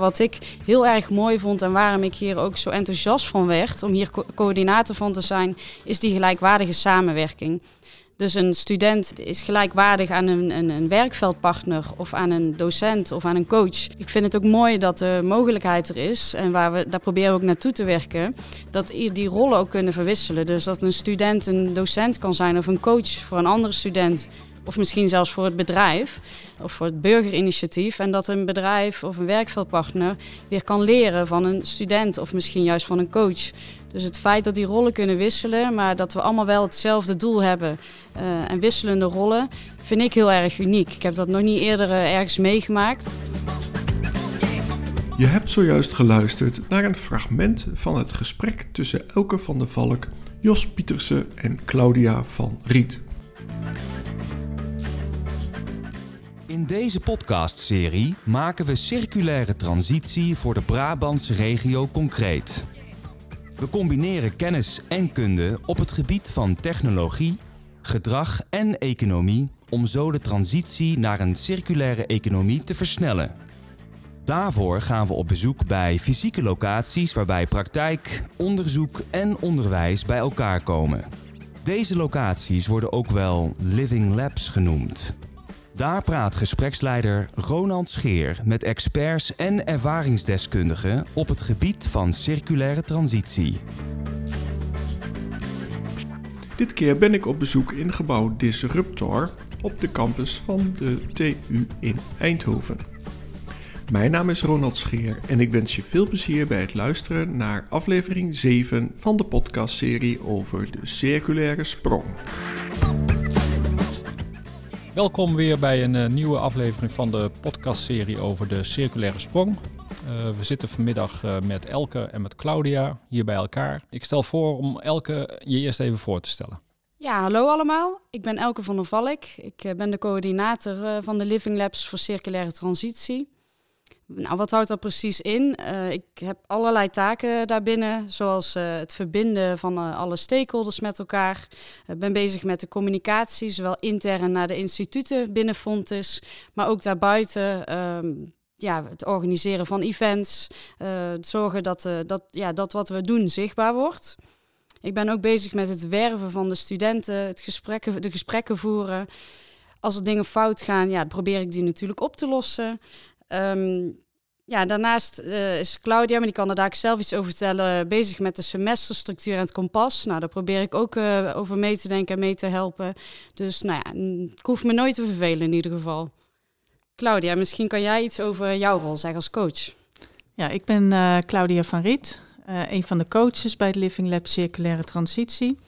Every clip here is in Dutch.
Wat ik heel erg mooi vond en waarom ik hier ook zo enthousiast van werd om hier coördinator van te zijn, is die gelijkwaardige samenwerking. Dus een student is gelijkwaardig aan een, een, een, werkveldpartner of aan een docent of aan een coach. Ik vind het ook mooi dat de mogelijkheid er is en waar we, daar proberen ook naartoe te werken, dat die rollen ook kunnen verwisselen. Dus dat een student een docent kan zijn of een coach voor een andere student of misschien zelfs voor het bedrijf of voor het burgerinitiatief. En dat een bedrijf of een werkveldpartner weer kan leren van een student of misschien juist van een coach. Dus het feit dat die rollen kunnen wisselen, maar dat we allemaal wel hetzelfde doel hebben uh, en wisselende rollen, vind ik heel erg uniek. Ik heb dat nog niet eerder uh, ergens meegemaakt. Je hebt zojuist geluisterd naar een fragment van het gesprek tussen Elke van der Valk, Jos Pietersen en Claudia van Riet. In deze podcastserie maken we circulaire transitie voor de Brabantse regio concreet. We combineren kennis en kunde op het gebied van technologie, gedrag en economie om zo de transitie naar een circulaire economie te versnellen. Daarvoor gaan we op bezoek bij fysieke locaties waarbij praktijk, onderzoek en onderwijs bij elkaar komen. Deze locaties worden ook wel living labs genoemd. Daar praat gespreksleider Ronald Scheer met experts en ervaringsdeskundigen op het gebied van circulaire transitie. Dit keer ben ik op bezoek in gebouw Disruptor op de campus van de TU in Eindhoven. Mijn naam is Ronald Scheer en ik wens je veel plezier bij het luisteren naar aflevering 7 van de podcastserie over de circulaire sprong. Welkom weer bij een uh, nieuwe aflevering van de podcastserie over de circulaire sprong. Uh, we zitten vanmiddag uh, met Elke en met Claudia hier bij elkaar. Ik stel voor om Elke je eerst even voor te stellen. Ja, hallo allemaal. Ik ben Elke van der Valk. Ik ben de coördinator van de Living Labs voor circulaire transitie. Nou, wat houdt dat precies in? Uh, ik heb allerlei taken daarbinnen, zoals uh, het verbinden van uh, alle stakeholders met elkaar. Ik ben bezig met de communicatie, zowel intern naar de instituten binnen Fontis, maar ook daarbuiten. Um, ja, het organiseren van events, zorgen dat, dat, ja, dat wat we doen zichtbaar wordt. Ik ben ook bezig met het werven van de studenten, het gesprekken, de gesprekken voeren. Als er dingen fout gaan, ja, probeer ik die natuurlijk op te lossen. Um, ja, daarnaast uh, is Claudia, maar die kan er daar zelf iets over vertellen, bezig met de semesterstructuur en het kompas. Nou, daar probeer ik ook uh, over mee te denken en mee te helpen. Dus nou ja, ik hoef me nooit te vervelen in ieder geval. Claudia, misschien kan jij iets over jouw rol zeggen als coach. Ja, ik ben uh, Claudia van Riet, een van de coaches bij het Living Lab Circulaire Transitie.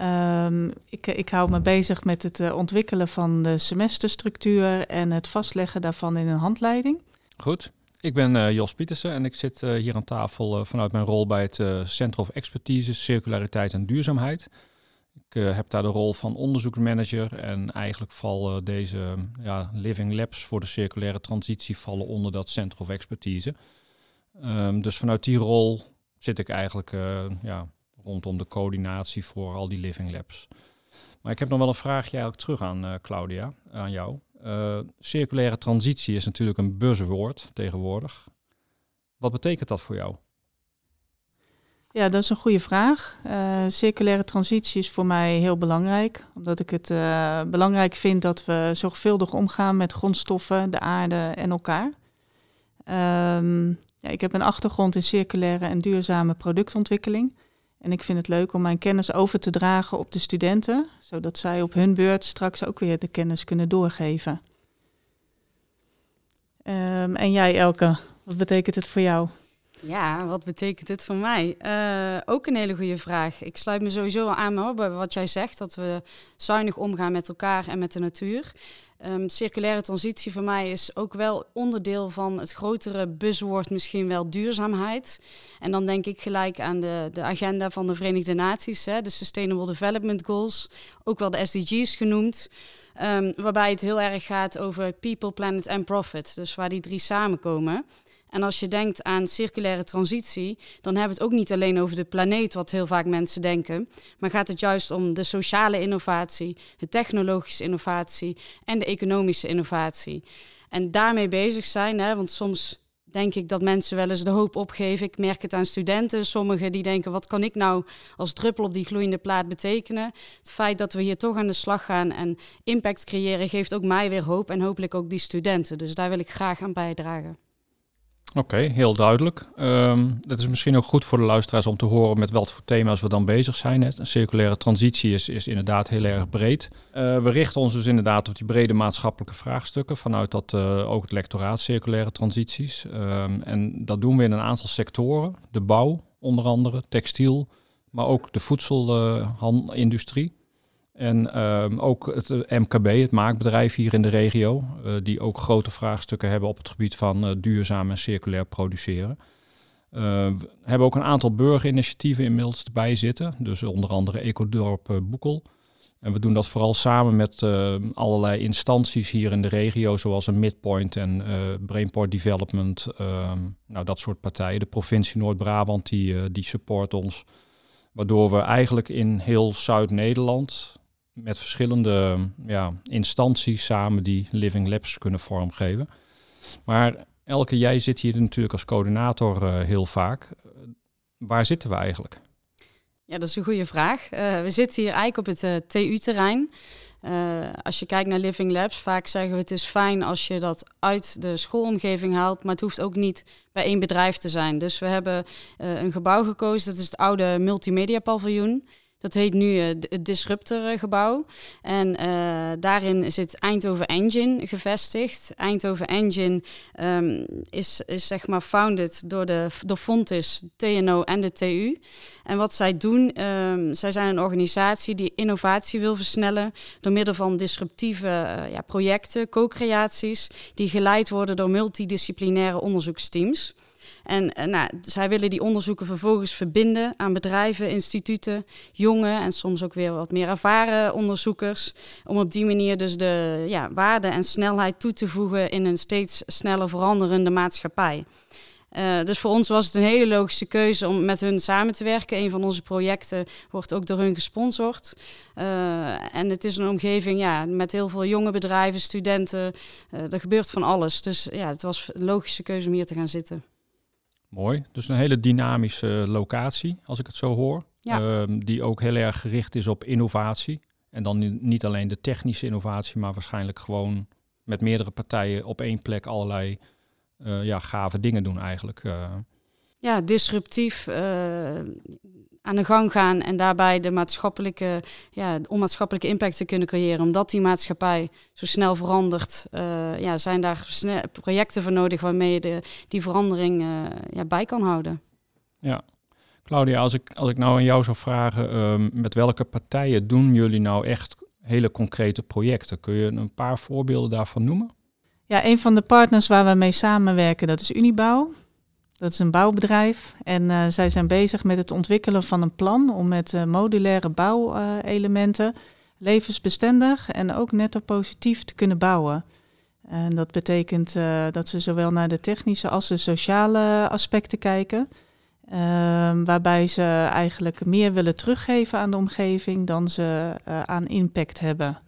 Um, ik, ik hou me bezig met het uh, ontwikkelen van de semesterstructuur en het vastleggen daarvan in een handleiding. Goed. Ik ben uh, Jos Pietersen en ik zit hier aan tafel vanuit mijn rol bij het Center of Expertise, Circulariteit en Duurzaamheid. Ik heb daar de rol van onderzoeksmanager en eigenlijk vallen deze ja, living labs voor de circulaire transitie vallen onder dat Center of Expertise. Um, dus vanuit die rol zit ik eigenlijk ja, rondom de coördinatie voor al die living labs. Maar ik heb nog wel een vraagje eigenlijk terug aan uh, Claudia, aan jou. Uh, circulaire transitie is natuurlijk een buzzwoord tegenwoordig. Wat betekent dat voor jou? Ja, dat is een goede vraag. Uh, circulaire transitie is voor mij heel belangrijk, omdat ik het belangrijk vind dat we zorgvuldig omgaan met grondstoffen, de aarde en elkaar. Um, ja, ik heb een achtergrond in circulaire en duurzame productontwikkeling. En ik vind het leuk om mijn kennis over te dragen op de studenten, zodat zij op hun beurt straks ook weer de kennis kunnen doorgeven. Um, en jij, Elke, wat betekent het voor jou? Ja, wat betekent het voor mij? Uh, ook een hele goede vraag. Ik sluit me sowieso aan hoor, bij wat jij zegt, dat we zuinig omgaan met elkaar en met de natuur. Um, circulaire transitie voor mij is ook wel onderdeel van het grotere buzzwoord, misschien wel duurzaamheid. En dan denk ik gelijk aan de, de agenda van de Verenigde Naties, hè, de Sustainable Development Goals, ook wel de SDG's genoemd. Um, waarbij het heel erg gaat over people, planet en profit. Dus waar die drie samenkomen. En als je denkt aan circulaire transitie, dan hebben we het ook niet alleen over de planeet, wat heel vaak mensen denken, maar gaat het juist om de sociale innovatie, de technologische innovatie en de economische innovatie. En daarmee bezig zijn, hè, want soms denk ik dat mensen wel eens de hoop opgeven. Ik merk het aan studenten. Sommigen die denken, wat kan ik nou als druppel op die gloeiende plaat betekenen? Het feit dat we hier toch aan de slag gaan en impact creëren, geeft ook mij weer hoop en hopelijk ook die studenten. Dus daar wil ik graag aan bijdragen. Oké, heel duidelijk. Um, het is misschien ook goed voor de luisteraars om te horen met voor thema's we dan bezig zijn. Een circulaire transitie is, is inderdaad heel erg breed. Uh, we richten ons dus inderdaad op die brede maatschappelijke vraagstukken vanuit dat uh, ook het lectoraat circulaire transities. Um, en dat doen we in een aantal sectoren. De bouw onder andere, textiel, maar ook de voedselindustrie. En um, ook het eh, MKB, het maakbedrijf hier in de regio, uh, die ook grote vraagstukken hebben op het gebied van uh, duurzaam en circulair produceren. we hebben ook een aantal burgerinitiatieven inmiddels erbij zitten, dus onder andere Ecodorp Boekel. En we doen dat vooral samen met allerlei instanties hier in de regio, zoals een Midpoint en Brainport Development, ehm, nou dat soort partijen. De provincie Noord-Brabant die, die support ons, waardoor we eigenlijk in heel Zuid-Nederland met verschillende ja, instanties samen die Living Labs kunnen vormgeven. Maar Elke, jij zit hier natuurlijk als coördinator uh, heel vaak. waar zitten we eigenlijk? Ja, dat is een goede vraag. Uh, we zitten hier eigenlijk op het uh, TU-terrein. als je kijkt naar Living Labs, vaak zeggen we het is fijn als je dat uit de schoolomgeving haalt, maar het hoeft ook niet bij één bedrijf te zijn. Dus we hebben een gebouw gekozen, dat is het oude multimedia paviljoen. Dat heet nu uh, het Disruptor gebouw. En uh, daarin zit Eindhoven Engine gevestigd. Eindhoven Engine um, is, is zeg maar founded door, de, door Fontis, TNO en de TU. En wat zij doen, um, zij zijn een organisatie die innovatie wil versnellen door middel van disruptieve ja, projecten, co-creaties, die geleid worden door multidisciplinaire onderzoeksteams. En uh, nou, zij willen die onderzoeken vervolgens verbinden aan bedrijven, instituten, jonge en soms ook weer wat meer ervaren onderzoekers. Om op die manier dus de ja, waarde en snelheid toe te voegen in een steeds sneller veranderende maatschappij. Uh, dus voor ons was het een hele logische keuze om met hun samen te werken. Een van onze projecten wordt ook door hun gesponsord. Uh, en het is een omgeving ja, met heel veel jonge bedrijven, studenten. Er gebeurt van alles. Dus ja, het was een logische keuze om hier te gaan zitten. Mooi. Dus een hele dynamische locatie, als ik het zo hoor. Ja. Um, die ook heel erg gericht is op innovatie. En dan niet alleen de technische innovatie, maar waarschijnlijk gewoon met meerdere partijen op één plek allerlei uh, ja, gave dingen doen eigenlijk. Uh. Ja, disruptief. Uh, aan de gang gaan en daarbij de maatschappelijke, ja, onmaatschappelijke impact te kunnen creëren. Omdat die maatschappij zo snel verandert, uh, ja, zijn daar projecten voor nodig waarmee je de, die verandering uh, ja, bij kan houden. Ja. Claudia, als ik, als ik nou aan jou zou vragen, um, met welke partijen doen jullie nou echt hele concrete projecten? Kun je een paar voorbeelden daarvan noemen? Ja, een van de partners waar we mee samenwerken, dat is Unibouw. Dat is een bouwbedrijf en uh, zij zijn bezig met het ontwikkelen van een plan om met uh, modulaire bouwelementen levensbestendig en ook netto positief te kunnen bouwen. En dat betekent uh, dat ze zowel naar de technische als de sociale aspecten kijken. Ehm, waarbij ze eigenlijk meer willen teruggeven aan de omgeving dan ze aan impact hebben.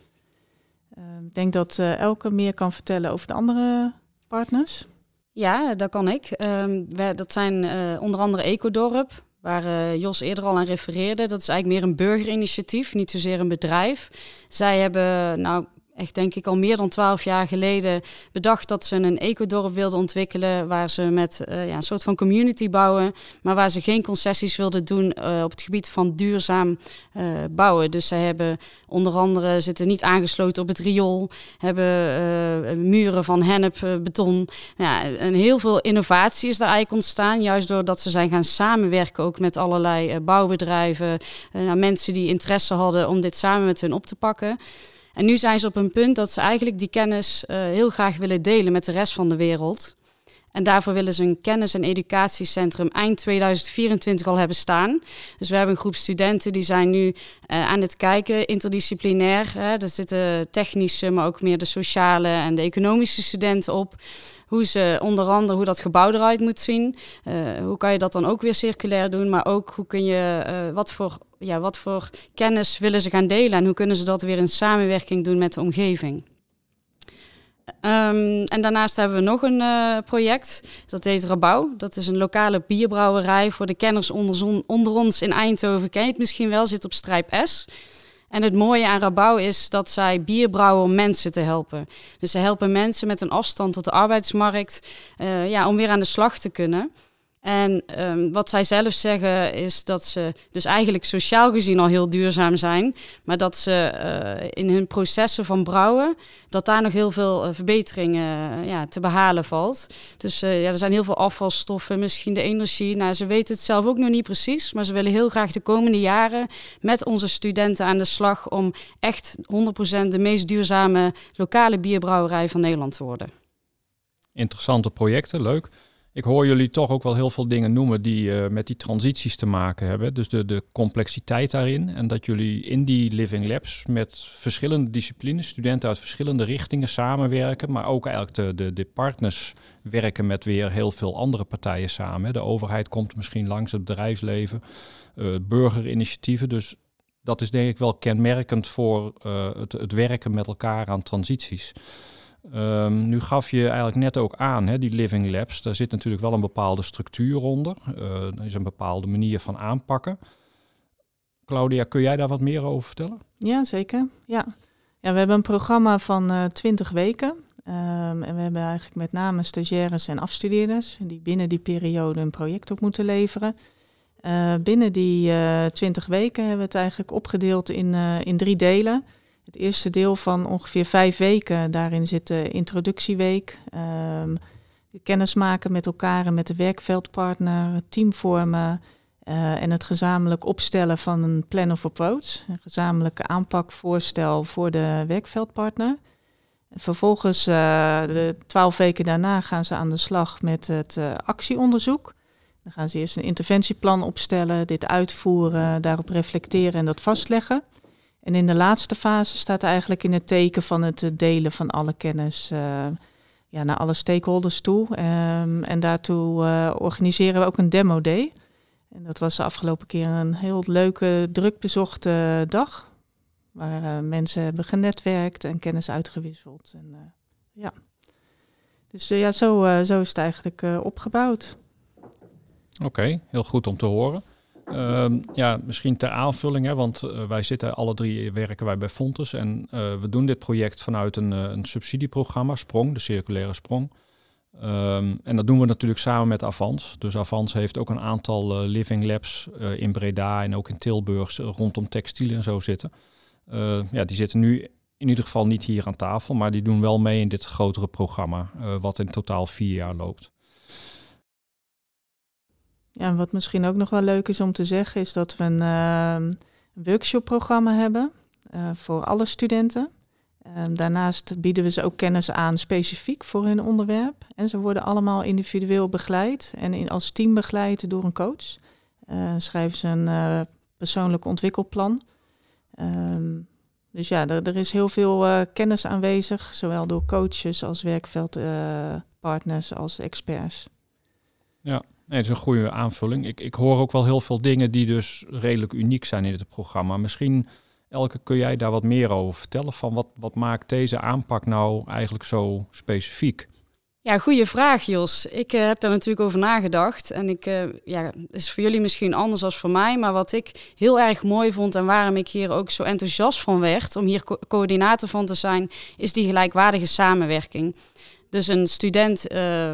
Ehm, ik denk dat Elke meer kan vertellen over de andere partners. Ja, dat kan ik. We, dat zijn uh, onder andere Ecodorp, waar uh, Jos eerder al aan refereerde. Dat is eigenlijk meer een burgerinitiatief, niet zozeer een bedrijf. Zij hebben nou echt denk ik al meer dan twaalf jaar geleden bedacht dat ze een ecodorp wilden ontwikkelen waar ze met uh, ja, een soort van community bouwen, maar waar ze geen concessies wilden doen uh, op het gebied van duurzaam uh, bouwen. Dus zij hebben onder andere zitten niet aangesloten op het riool, hebben muren van hennep beton. Ja, en heel veel innovatie is daar eigenlijk ontstaan, juist doordat ze zijn gaan samenwerken ook met allerlei bouwbedrijven, nou, mensen die interesse hadden om dit samen met hun op te pakken. En nu zijn ze op een punt dat ze eigenlijk die kennis uh, heel graag willen delen met de rest van de wereld. En daarvoor willen ze een kennis- en educatiecentrum eind 2024 al hebben staan. Dus we hebben een groep studenten die zijn nu uh, aan het kijken, interdisciplinair. Hè. Er zitten technische, maar ook meer de sociale en de economische studenten op. Hoe ze onder andere hoe dat gebouw eruit moet zien. Uh, hoe kan je dat dan ook weer circulair doen? Maar ook hoe kun je uh, wat voor ja, wat voor kennis willen ze gaan delen en hoe kunnen ze dat weer in samenwerking doen met de omgeving. Ehm, en daarnaast hebben we nog een uh, project, dat heet Rabouw. Dat is een lokale bierbrouwerij voor de kenners onder, ons in Eindhoven. Ken je het misschien wel, zit op Strijp S. En het mooie aan Rabouw is dat zij bier brouwen om mensen te helpen. Dus ze helpen mensen met een afstand tot de arbeidsmarkt uh, ja, om weer aan de slag te kunnen. En um, wat zij zelf zeggen is dat ze dus eigenlijk sociaal gezien al heel duurzaam zijn, maar dat ze uh, in hun processen van brouwen, dat daar nog heel veel uh, verbeteringen uh, ja, te behalen valt. Dus ja, er zijn heel veel afvalstoffen, misschien de energie. Nou, ze weten het zelf ook nog niet precies, maar ze willen heel graag de komende jaren met onze studenten aan de slag om echt 100% de meest duurzame lokale bierbrouwerij van Nederland te worden. Interessante projecten, leuk. Ik hoor jullie toch ook wel heel veel dingen noemen die uh, met die transities te maken hebben. Dus de, de complexiteit daarin. En dat jullie in die Living Labs met verschillende disciplines, studenten uit verschillende richtingen samenwerken. Maar ook eigenlijk de, de, partners werken met weer heel veel andere partijen samen. De overheid komt misschien langs, het bedrijfsleven, uh, burgerinitiatieven. Dus dat is denk ik wel kenmerkend voor uh, het, het werken met elkaar aan transities. Um, nu gaf je eigenlijk net ook aan, hè, die living labs, daar zit natuurlijk wel een bepaalde structuur onder. Uh, er is een bepaalde manier van aanpakken. Claudia, kun jij daar wat meer over vertellen? Ja, zeker. Ja, ja we hebben een programma van uh, 20 weken. Um, en we hebben eigenlijk met name stagiaires en afstudeerders die binnen die periode een project op moeten leveren. Uh, binnen die uh, 20 weken hebben we het eigenlijk opgedeeld in, in drie delen. Het eerste deel van ongeveer vijf weken, daarin zit de introductieweek. Um, kennis maken met elkaar en met de werkveldpartner, team vormen uh, en het gezamenlijk opstellen van een plan of approach. Een gezamenlijke aanpakvoorstel voor de werkveldpartner. Vervolgens, uh, de twaalf weken daarna, gaan ze aan de slag met het uh, actieonderzoek. Dan gaan ze eerst een interventieplan opstellen, dit uitvoeren, daarop reflecteren en dat vastleggen. En in de laatste fase staat eigenlijk in het teken van het delen van alle kennis uh, ja, naar alle stakeholders toe. Um, en daartoe uh, organiseren we ook een demo day. En dat was de afgelopen keer een heel leuke, druk bezochte dag. Waar mensen hebben genetwerkt en kennis uitgewisseld. En, ja. Dus ja, zo, zo is het eigenlijk opgebouwd. Oké, heel goed om te horen. Uh, ja, misschien ter aanvulling, hè, want uh, wij zitten alle drie werken wij bij Fontes en uh, we doen dit project vanuit een, een subsidieprogramma, Sprong, de circulaire Sprong. Um, en dat doen we natuurlijk samen met Avans. Dus Avans heeft ook een aantal living labs in Breda en ook in Tilburg rondom textiel en zo zitten. ja, die zitten nu in ieder geval niet hier aan tafel, maar die doen wel mee in dit grotere programma, wat in totaal vier jaar loopt. Ja, wat misschien ook nog wel leuk is om te zeggen, is dat we een uh, workshopprogramma hebben uh, voor alle studenten. Uh, daarnaast bieden we ze ook kennis aan specifiek voor hun onderwerp. En ze worden allemaal individueel begeleid en als team begeleid door een coach. Uh, schrijven ze een persoonlijk ontwikkelplan. Ehm, dus ja, er, er, is heel veel kennis aanwezig, zowel door coaches als werkveldpartners als experts. Ja, Nee, het is een goede aanvulling. Ik, ik hoor ook wel heel veel dingen die dus redelijk uniek zijn in het programma. Misschien, Elke, kun jij daar wat meer over vertellen? Van wat, wat maakt deze aanpak nou eigenlijk zo specifiek? Ja, goede vraag, Jos. Ik uh, heb daar natuurlijk over nagedacht. En ik, uh, ja, is voor jullie misschien anders dan voor mij. Maar wat ik heel erg mooi vond en waarom ik hier ook zo enthousiast van werd om hier co coördinator van te zijn, is die gelijkwaardige samenwerking. Dus een student uh,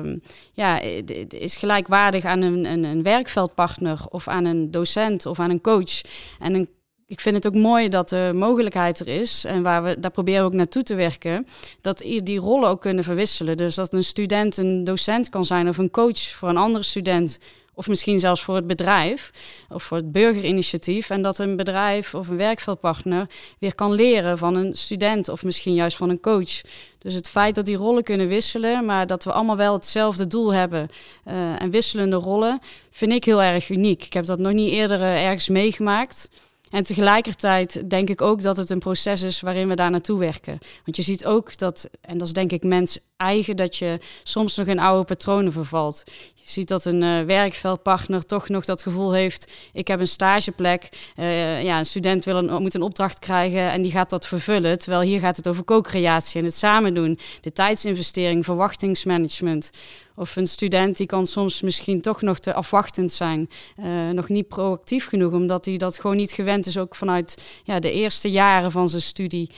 ja, is gelijkwaardig aan een, een, een, werkveldpartner of aan een docent of aan een coach. En ik vind het ook mooi dat de mogelijkheid er is en waar we, daar proberen we ook naartoe te werken, dat die rollen ook kunnen verwisselen. Dus dat een student een docent kan zijn of een coach voor een andere student of misschien zelfs voor het bedrijf of voor het burgerinitiatief. En dat een bedrijf of een werkveldpartner weer kan leren van een student of misschien juist van een coach. Dus het feit dat die rollen kunnen wisselen, maar dat we allemaal wel hetzelfde doel hebben uh, en wisselende rollen, vind ik heel erg uniek. Ik heb dat nog niet eerder uh, ergens meegemaakt. En tegelijkertijd denk ik ook dat het een proces is waarin we daar naartoe werken. Want je ziet ook dat, en dat is denk ik mens eigen, dat je soms nog in oude patronen vervalt. Je ziet dat een uh, werkveldpartner toch nog dat gevoel heeft: ik heb een stageplek. Uh, ja, een student wil een, moet een opdracht krijgen en die gaat dat vervullen. Terwijl hier gaat het over co-creatie en het samen doen, de tijdsinvestering, verwachtingsmanagement. Of een student die kan soms misschien toch nog te afwachtend zijn. Uh, nog niet proactief genoeg, omdat hij dat gewoon niet gewend is, ook vanuit ja, de eerste jaren van zijn studie.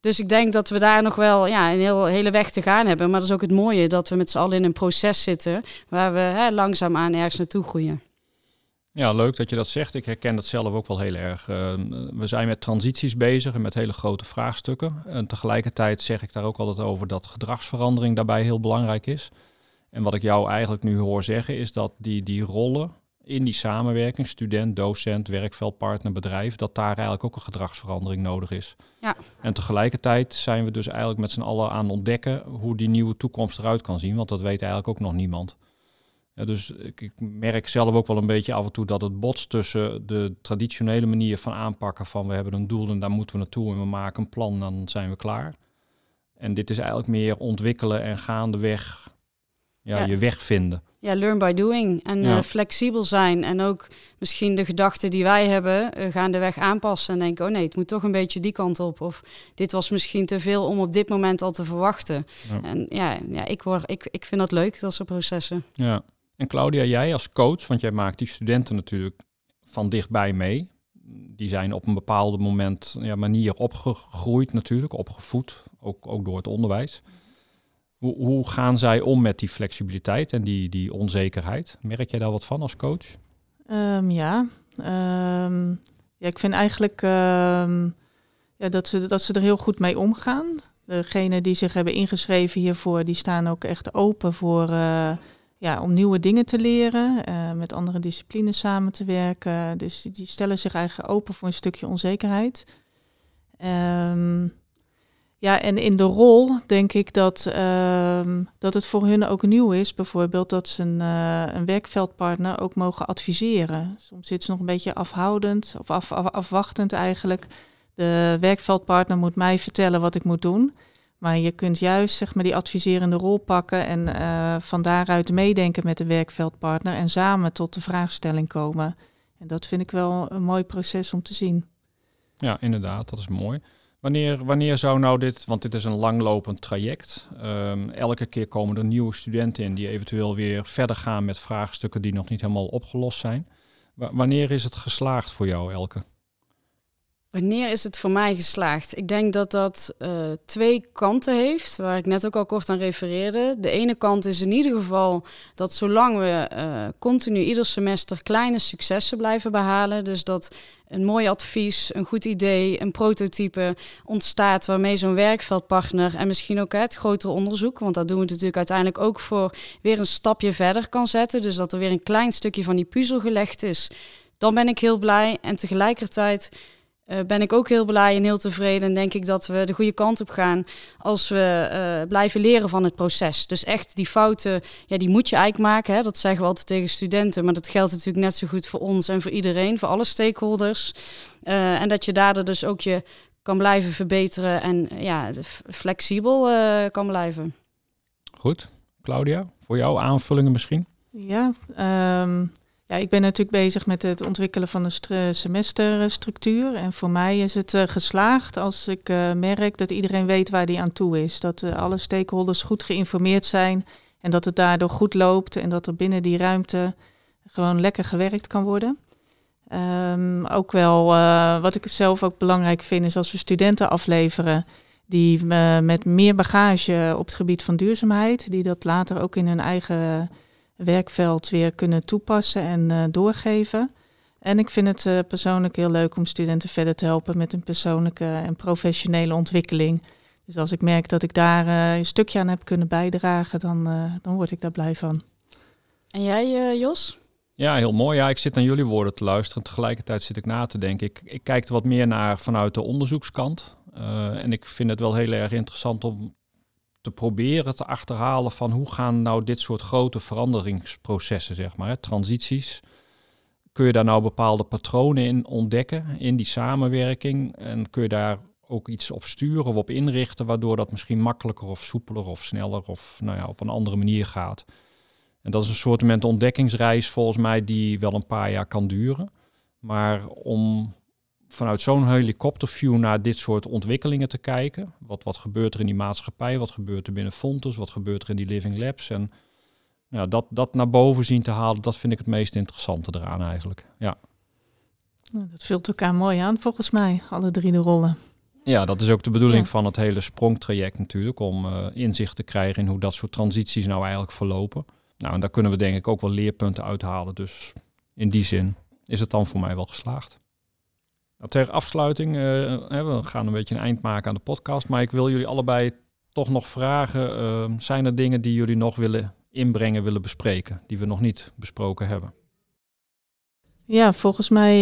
Dus ik denk dat we daar nog wel ja, een heel, hele weg te gaan hebben. Maar dat is ook het mooie, dat we met z'n allen in een proces zitten waar we hè, langzaamaan ergens naartoe groeien. Ja, leuk dat je dat zegt. Ik herken dat zelf ook wel heel erg. Uh, we zijn met transities bezig en met hele grote vraagstukken. En tegelijkertijd zeg ik daar ook altijd over dat gedragsverandering daarbij heel belangrijk is. En wat ik jou eigenlijk nu hoor zeggen is dat die, die rollen in die samenwerking, student, docent, werkveldpartner, bedrijf, dat daar eigenlijk ook een gedragsverandering nodig is. Ja. En tegelijkertijd zijn we dus eigenlijk met z'n allen aan ontdekken hoe die nieuwe toekomst eruit kan zien, want dat weet eigenlijk ook nog niemand. Ja, dus ik, ik, merk zelf ook wel een beetje af en toe dat het botst tussen de traditionele manier van aanpakken van we hebben een doel en daar moeten we naartoe en we maken een plan, dan zijn we klaar. En dit is eigenlijk meer ontwikkelen en gaandeweg ja, ja. je weg vinden. Ja, learn by doing. En ja. uh, flexibel zijn. En ook misschien de gedachten die wij hebben, uh, gaandeweg aanpassen. En denken, oh nee, het moet toch een beetje die kant op. Of dit was misschien te veel om op dit moment al te verwachten. Ja. En ja, ja ik, word, ik, ik vind dat leuk, dat soort processen. Ja. En Claudia, jij als coach, want jij maakt die studenten natuurlijk van dichtbij mee. Die zijn op een bepaald moment ja, manier opgegroeid natuurlijk, opgevoed, ook, ook door het onderwijs. Hoe, gaan zij om met die flexibiliteit en die, die onzekerheid? Merk jij daar wat van als coach? Um, ja. Um, ja, ik vind eigenlijk um, ja, dat, ze, dat ze er heel goed mee omgaan. Degenen die zich hebben ingeschreven hiervoor, die staan ook echt open voor, uh, ja, om nieuwe dingen te leren, uh, met andere disciplines samen te werken. Dus die, die, stellen zich eigenlijk open voor een stukje onzekerheid. Um, ja, en in de rol denk ik dat, uh, dat het voor hun ook nieuw is, bijvoorbeeld dat ze een, uh, een werkveldpartner ook mogen adviseren. Soms zit ze nog een beetje afhoudend of af, af, afwachtend eigenlijk. De werkveldpartner moet mij vertellen wat ik moet doen. Maar je kunt juist zeg maar, die adviserende rol pakken en uh, van daaruit meedenken met de werkveldpartner en samen tot de vraagstelling komen. En dat vind ik wel een mooi proces om te zien. Ja, inderdaad, dat is mooi. Wanneer, wanneer zou nou dit, want dit is een langlopend traject. Um, elke keer komen er nieuwe studenten in die eventueel weer verder gaan met vraagstukken die nog niet helemaal opgelost zijn. Wanneer is het geslaagd voor jou, Elke? Wanneer is het voor mij geslaagd? Ik denk dat dat uh, twee kanten heeft, waar ik net ook al kort aan refereerde. De ene kant is in ieder geval dat zolang we uh, continu ieder semester kleine successen blijven behalen, dus dat een mooi advies, een goed idee, een prototype ontstaat waarmee zo'n werkveldpartner en misschien ook het grotere onderzoek, want dat doen we natuurlijk uiteindelijk ook voor weer een stapje verder kan zetten. Dus dat er weer een klein stukje van die puzzel gelegd is. Dan ben ik heel blij en tegelijkertijd uh, ben ik ook heel blij en heel tevreden. En denk ik dat we de goede kant op gaan als we uh, blijven leren van het proces. Dus echt die fouten, ja, die moet je eigenlijk maken. Hè? Dat zeggen we altijd tegen studenten. Maar dat geldt natuurlijk net zo goed voor ons en voor iedereen, voor alle stakeholders. Uh, en dat je daardoor dus ook je kan blijven verbeteren en ja, flexibel kan blijven. Goed. Claudia, voor jou aanvullingen misschien? Ja, um, ja, ik ben natuurlijk bezig met het ontwikkelen van een semesterstructuur. En voor mij is het uh, geslaagd als ik uh, merk dat iedereen weet waar die aan toe is. Dat alle stakeholders goed geïnformeerd zijn en dat het daardoor goed loopt en dat er binnen die ruimte gewoon lekker gewerkt kan worden. Um, ook wel wat ik zelf ook belangrijk vind is als we studenten afleveren die met meer bagage op het gebied van duurzaamheid, die dat later ook in hun eigen werkveld weer kunnen toepassen en uh, doorgeven. En ik vind het uh, persoonlijk heel leuk om studenten verder te helpen met een persoonlijke en professionele ontwikkeling. Dus als ik merk dat ik daar uh, een stukje aan heb kunnen bijdragen, dan, dan word ik daar blij van. En jij, Jos? Ja, heel mooi. Ja, ik zit naar jullie woorden te luisteren. Tegelijkertijd zit ik na te denken. Ik, ik kijk er wat meer naar vanuit de onderzoekskant. en ik vind het wel heel erg interessant om te proberen te achterhalen van hoe gaan nou dit soort grote veranderingsprocessen, zeg maar, transities, kun je daar nou bepaalde patronen in ontdekken in die samenwerking? En kun je daar ook iets op sturen of op inrichten, waardoor dat misschien makkelijker of soepeler of sneller of nou ja, op een andere manier gaat? En dat is een soort ontdekkingsreis volgens mij die wel een paar jaar kan duren. Maar om vanuit zo'n helikopterview naar dit soort ontwikkelingen te kijken. Wat, wat gebeurt er in die maatschappij? Wat gebeurt er binnen Fontes? Wat gebeurt er in die living labs? En nou, dat, dat naar boven zien te halen, dat vind ik het meest interessante eraan eigenlijk. Ja. Nou, dat vult elkaar mooi aan volgens mij, alle drie de rollen. Ja, dat is ook de bedoeling van het hele sprongtraject natuurlijk, om uh, inzicht te krijgen in hoe dat soort transities nou eigenlijk verlopen. Nou, en daar kunnen we denk ik ook wel leerpunten uithalen. Dus in die zin is het dan voor mij wel geslaagd. Nou, ter afsluiting, uh, we gaan een beetje een eind maken aan de podcast, maar ik wil jullie allebei toch nog vragen, uh, zijn er dingen die jullie nog willen inbrengen, willen bespreken, die we nog niet besproken hebben? Ja, volgens mij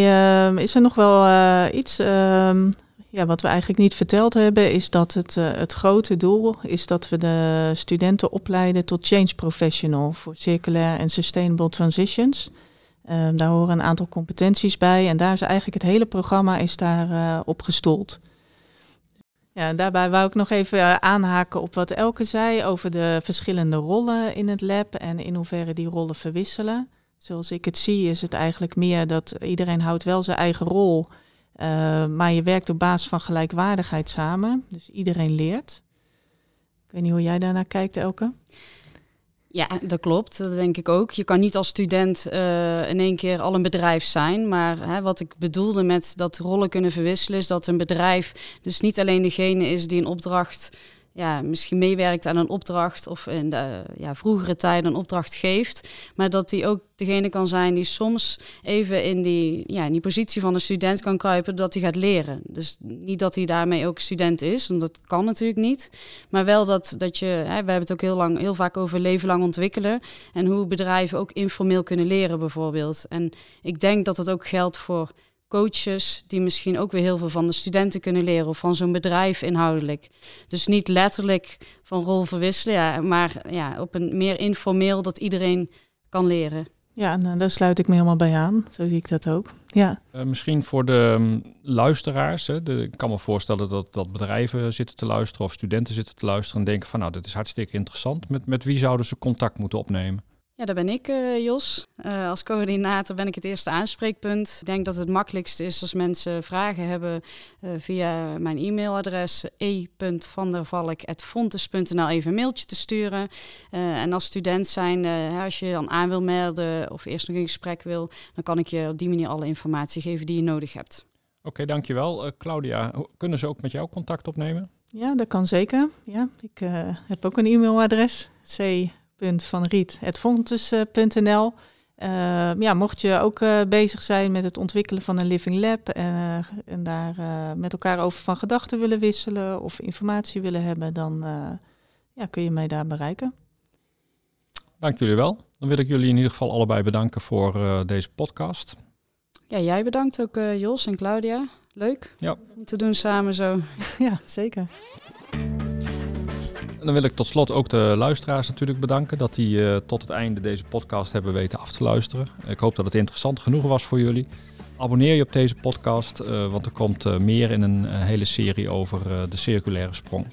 uh, is er nog wel uh, iets ehm, ja, wat we eigenlijk niet verteld hebben, is dat het, uh, het grote doel is dat we de studenten opleiden tot change professional voor circulair en sustainable transitions. Um, daar horen een aantal competenties bij en daar is eigenlijk het hele programma is daar op gestoeld. Ja, daarbij wou ik nog even eh, aanhaken op wat Elke zei over de verschillende rollen in het lab en in hoeverre die rollen verwisselen. Zoals ik het zie is het eigenlijk meer dat iedereen houdt wel zijn eigen rol, uh, maar je werkt op basis van gelijkwaardigheid samen. Dus iedereen leert. Ik weet niet hoe jij daarnaar kijkt, Elke. Ja, dat klopt. Dat denk ik ook. Je kan niet als student uh, in één keer al een bedrijf zijn. Maar hè, wat ik bedoelde met dat rollen kunnen verwisselen, is dat een bedrijf dus niet alleen degene is die een opdracht ja, misschien meewerkt aan een opdracht of in de ja, vroegere tijden een opdracht geeft. Maar dat die ook degene kan zijn die soms even in die, ja, in die positie van een student kan kruipen, dat hij gaat leren. Dus niet dat hij daarmee ook student is, want dat kan natuurlijk niet. Maar wel dat, dat je, hè, we hebben het ook heel, lang, heel vaak over leven lang ontwikkelen en hoe bedrijven ook informeel kunnen leren bijvoorbeeld. En ik denk dat dat ook geldt voor coaches die misschien ook weer heel veel van de studenten kunnen leren of van zo'n bedrijf inhoudelijk. Dus niet letterlijk van rol verwisselen, ja, maar ja, op een meer informeel dat iedereen kan leren. Ja, nou, daar sluit ik me helemaal bij aan. Zo zie ik dat ook. Ja. Uh, misschien voor de um, luisteraars. Hè, de, ik kan me voorstellen dat, dat bedrijven zitten te luisteren of studenten zitten te luisteren en denken van nou, dit is hartstikke interessant. Met, met wie zouden ze contact moeten opnemen? Ja, daar ben ik, uh, Jos. Uh, als coördinator ben ik het eerste aanspreekpunt. Ik denk dat het makkelijkste is als mensen vragen hebben uh, via mijn e-mailadres e.vandervalk.fontes.nl even een mailtje te sturen. en als student zijn, als je dan aan wil melden of eerst nog een gesprek wil, dan kan ik je op die manier alle informatie geven die je nodig hebt. Oké, okay, dankjewel. Claudia, kunnen ze ook met jou contact opnemen? Ja, dat kan zeker. Ja, ik heb ook een e-mailadres. C van riet.fontes.nl. Uh, ehm, ja, mocht je ook uh, bezig zijn met het ontwikkelen van een living lab uh, en daar eh, met elkaar over van gedachten willen wisselen of informatie willen hebben, dan ja, kun je mij daar bereiken. Dank jullie wel. Dan wil ik jullie in ieder geval allebei bedanken voor deze podcast. Ja, jij bedankt ook Jos en Claudia. Leuk ja. om te doen samen zo. ja, zeker. Dan wil ik tot slot ook de luisteraars natuurlijk bedanken dat die uh, tot het einde deze podcast hebben weten af te luisteren. Ik hoop dat het interessant genoeg was voor jullie. Abonneer je op deze podcast, uh, want er komt uh, meer in een hele serie over de circulaire sprong.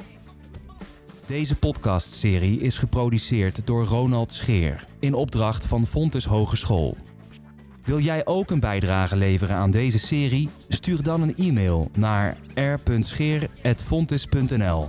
Deze podcastserie is geproduceerd door Ronald Scheer in opdracht van Fontes Hogeschool. Wil jij ook een bijdrage leveren aan deze serie? Stuur dan een e-mail naar r.scheer.fontes.nl